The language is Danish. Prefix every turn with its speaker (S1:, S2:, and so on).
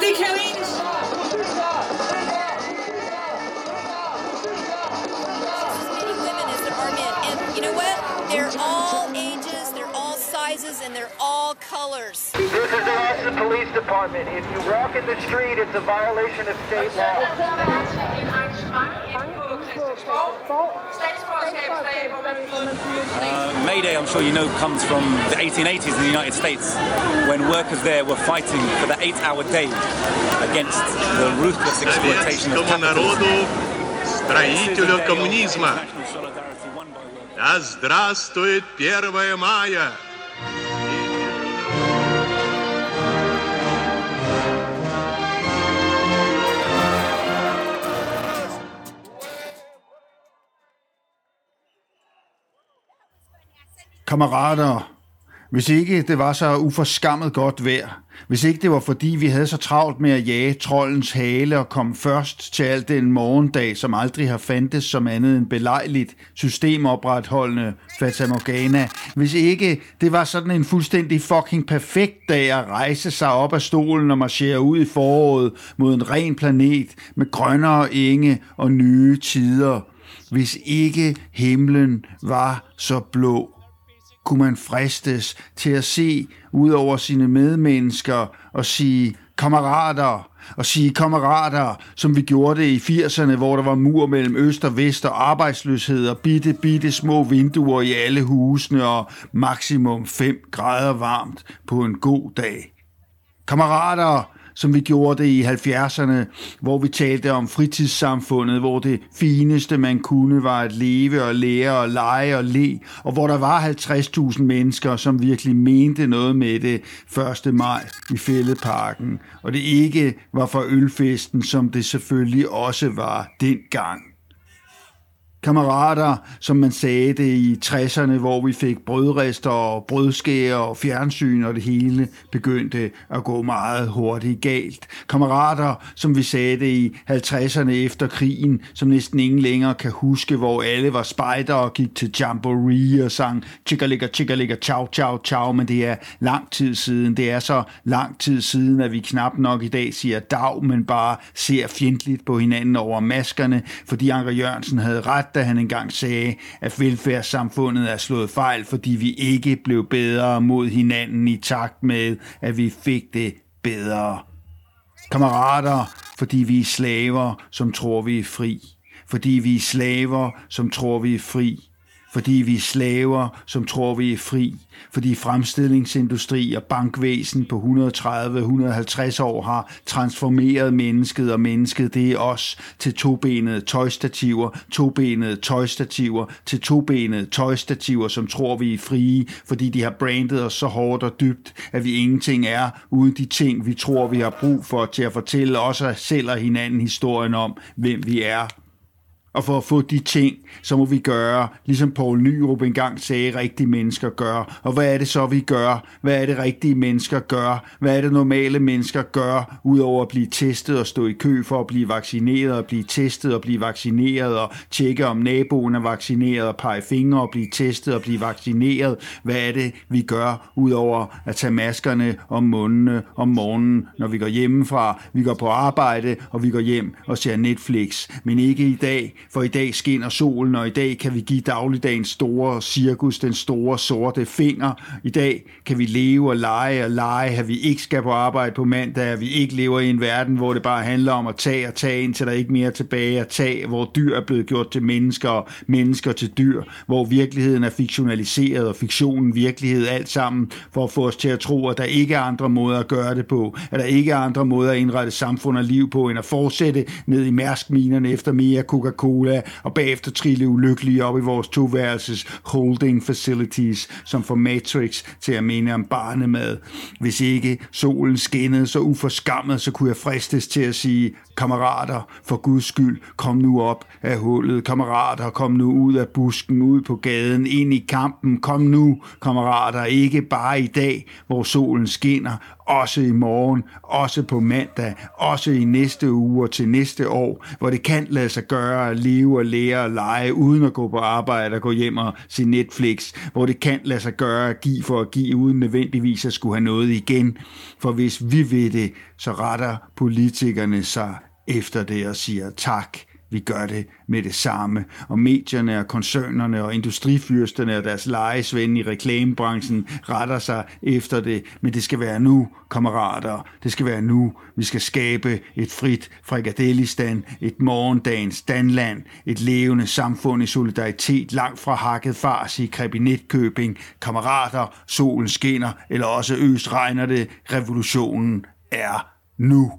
S1: det kan jo egentlig...
S2: women as there are men. And you know what? They're all ages, they're all sizes, and they're all colors.
S3: This is the Austin Police Department. If you walk in the street, it's a violation of state law.
S4: Uh, Mayday, I'm sure you know, comes from the 1880s in the United States when workers there were fighting for the eight hour day against the ruthless exploitation of
S5: Советскому
S4: capitalism.
S5: народу,
S4: This is the
S5: строителю
S4: day of
S5: коммунизма.
S4: national solidarity won by workers.
S5: Да здравствует 1 мая!
S6: Kammerater, hvis ikke det var så uforskammet godt vejr, hvis ikke det var fordi vi havde så travlt med at jage trollens hale og komme først til alt den morgendag, som aldrig har fandtes som andet end belejligt systemopretholdende Fata Morgana, hvis ikke det var sådan en fuldstændig fucking perfekt dag at rejse sig op af stolen og marchere ud i foråret mod en ren planet med grønnere enge og nye tider, hvis ikke himlen var så blå kunne man fristes til at se ud over sine medmennesker og sige kammerater, og sige kammerater, som vi gjorde det i 80'erne, hvor der var mur mellem øst og vest og arbejdsløshed og bitte, bitte små vinduer i alle husene og maksimum 5 grader varmt på en god dag. Kammerater, som vi gjorde det i 70'erne, hvor vi talte om fritidssamfundet, hvor det fineste, man kunne, var at leve og lære og lege og le, og hvor der var 50.000 mennesker, som virkelig mente noget med det 1. maj i Fælleparken, og det ikke var for ølfesten, som det selvfølgelig også var dengang kammerater, som man sagde det i 60'erne, hvor vi fik brødrester og brødskære og fjernsyn, og det hele begyndte at gå meget hurtigt galt. Kammerater, som vi sagde det i 50'erne efter krigen, som næsten ingen længere kan huske, hvor alle var spejder og gik til jamboree og sang chickaligga, chickaligga, ciao, ciao, ciao, men det er lang tid siden. Det er så lang tid siden, at vi knap nok i dag siger dag, men bare ser fjendtligt på hinanden over maskerne, fordi Anker Jørgensen havde ret, da han engang sagde, at velfærdssamfundet er slået fejl, fordi vi ikke blev bedre mod hinanden i takt med, at vi fik det bedre. Kammerater, fordi vi er slaver, som tror vi er fri. Fordi vi er slaver, som tror vi er fri. Fordi vi er slaver, som tror vi er fri. Fordi fremstillingsindustri og bankvæsen på 130-150 år har transformeret mennesket, og mennesket det er os til tobenede tøjstativer, tobenede tøjstativer, til tobenede tøjstativer, som tror vi er frie, fordi de har brandet os så hårdt og dybt, at vi ingenting er uden de ting, vi tror, vi har brug for til at fortælle os selv og hinanden historien om, hvem vi er. Og for at få de ting, så må vi gøre, ligesom Paul Nyrup engang sagde, rigtige mennesker gør. Og hvad er det så, vi gør? Hvad er det, rigtige mennesker gør? Hvad er det, normale mennesker gør, udover at blive testet og stå i kø for at blive vaccineret, og blive testet og blive vaccineret, og tjekke om naboen er vaccineret, og pege fingre og blive testet og blive vaccineret? Hvad er det, vi gør, udover at tage maskerne om mundene om morgenen, når vi går hjemmefra? Vi går på arbejde, og vi går hjem og ser Netflix. Men ikke i dag, for i dag skinner solen, og i dag kan vi give dagligdagens store cirkus den store sorte finger. I dag kan vi leve og lege og lege, at vi ikke skal på arbejde på mandag, at vi ikke lever i en verden, hvor det bare handler om at tage og tage, indtil der ikke mere tilbage at tage, hvor dyr er blevet gjort til mennesker og mennesker til dyr, hvor virkeligheden er fiktionaliseret og fiktionen virkelighed alt sammen, for at få os til at tro, at der ikke er andre måder at gøre det på, at der ikke er andre måder at indrette samfund og liv på, end at fortsætte ned i mærskminerne efter mere Coca-Cola, og bagefter trille ulykkelige op i vores toværelses holding facilities, som får Matrix til at mene om barnemad. Hvis ikke solen skinnede så uforskammet, så kunne jeg fristes til at sige, kammerater, for guds skyld, kom nu op af hullet. Kammerater, kom nu ud af busken, ud på gaden, ind i kampen. Kom nu, kammerater, ikke bare i dag, hvor solen skinner, også i morgen, også på mandag, også i næste uge og til næste år, hvor det kan lade sig gøre at leve og lære og lege uden at gå på arbejde og gå hjem og se Netflix, hvor det kan lade sig gøre at give for at give uden nødvendigvis at skulle have noget igen. For hvis vi ved det, så retter politikerne sig efter det og siger tak vi gør det med det samme. Og medierne og koncernerne og industrifyrsterne og deres lejesvende i reklamebranchen retter sig efter det. Men det skal være nu, kammerater. Det skal være nu. Vi skal skabe et frit frikadellistan, et morgendagens Danland, et levende samfund i solidaritet langt fra hakket fars i kabinetkøbing. Kammerater, solen skinner, eller også øs regner det. Revolutionen er nu.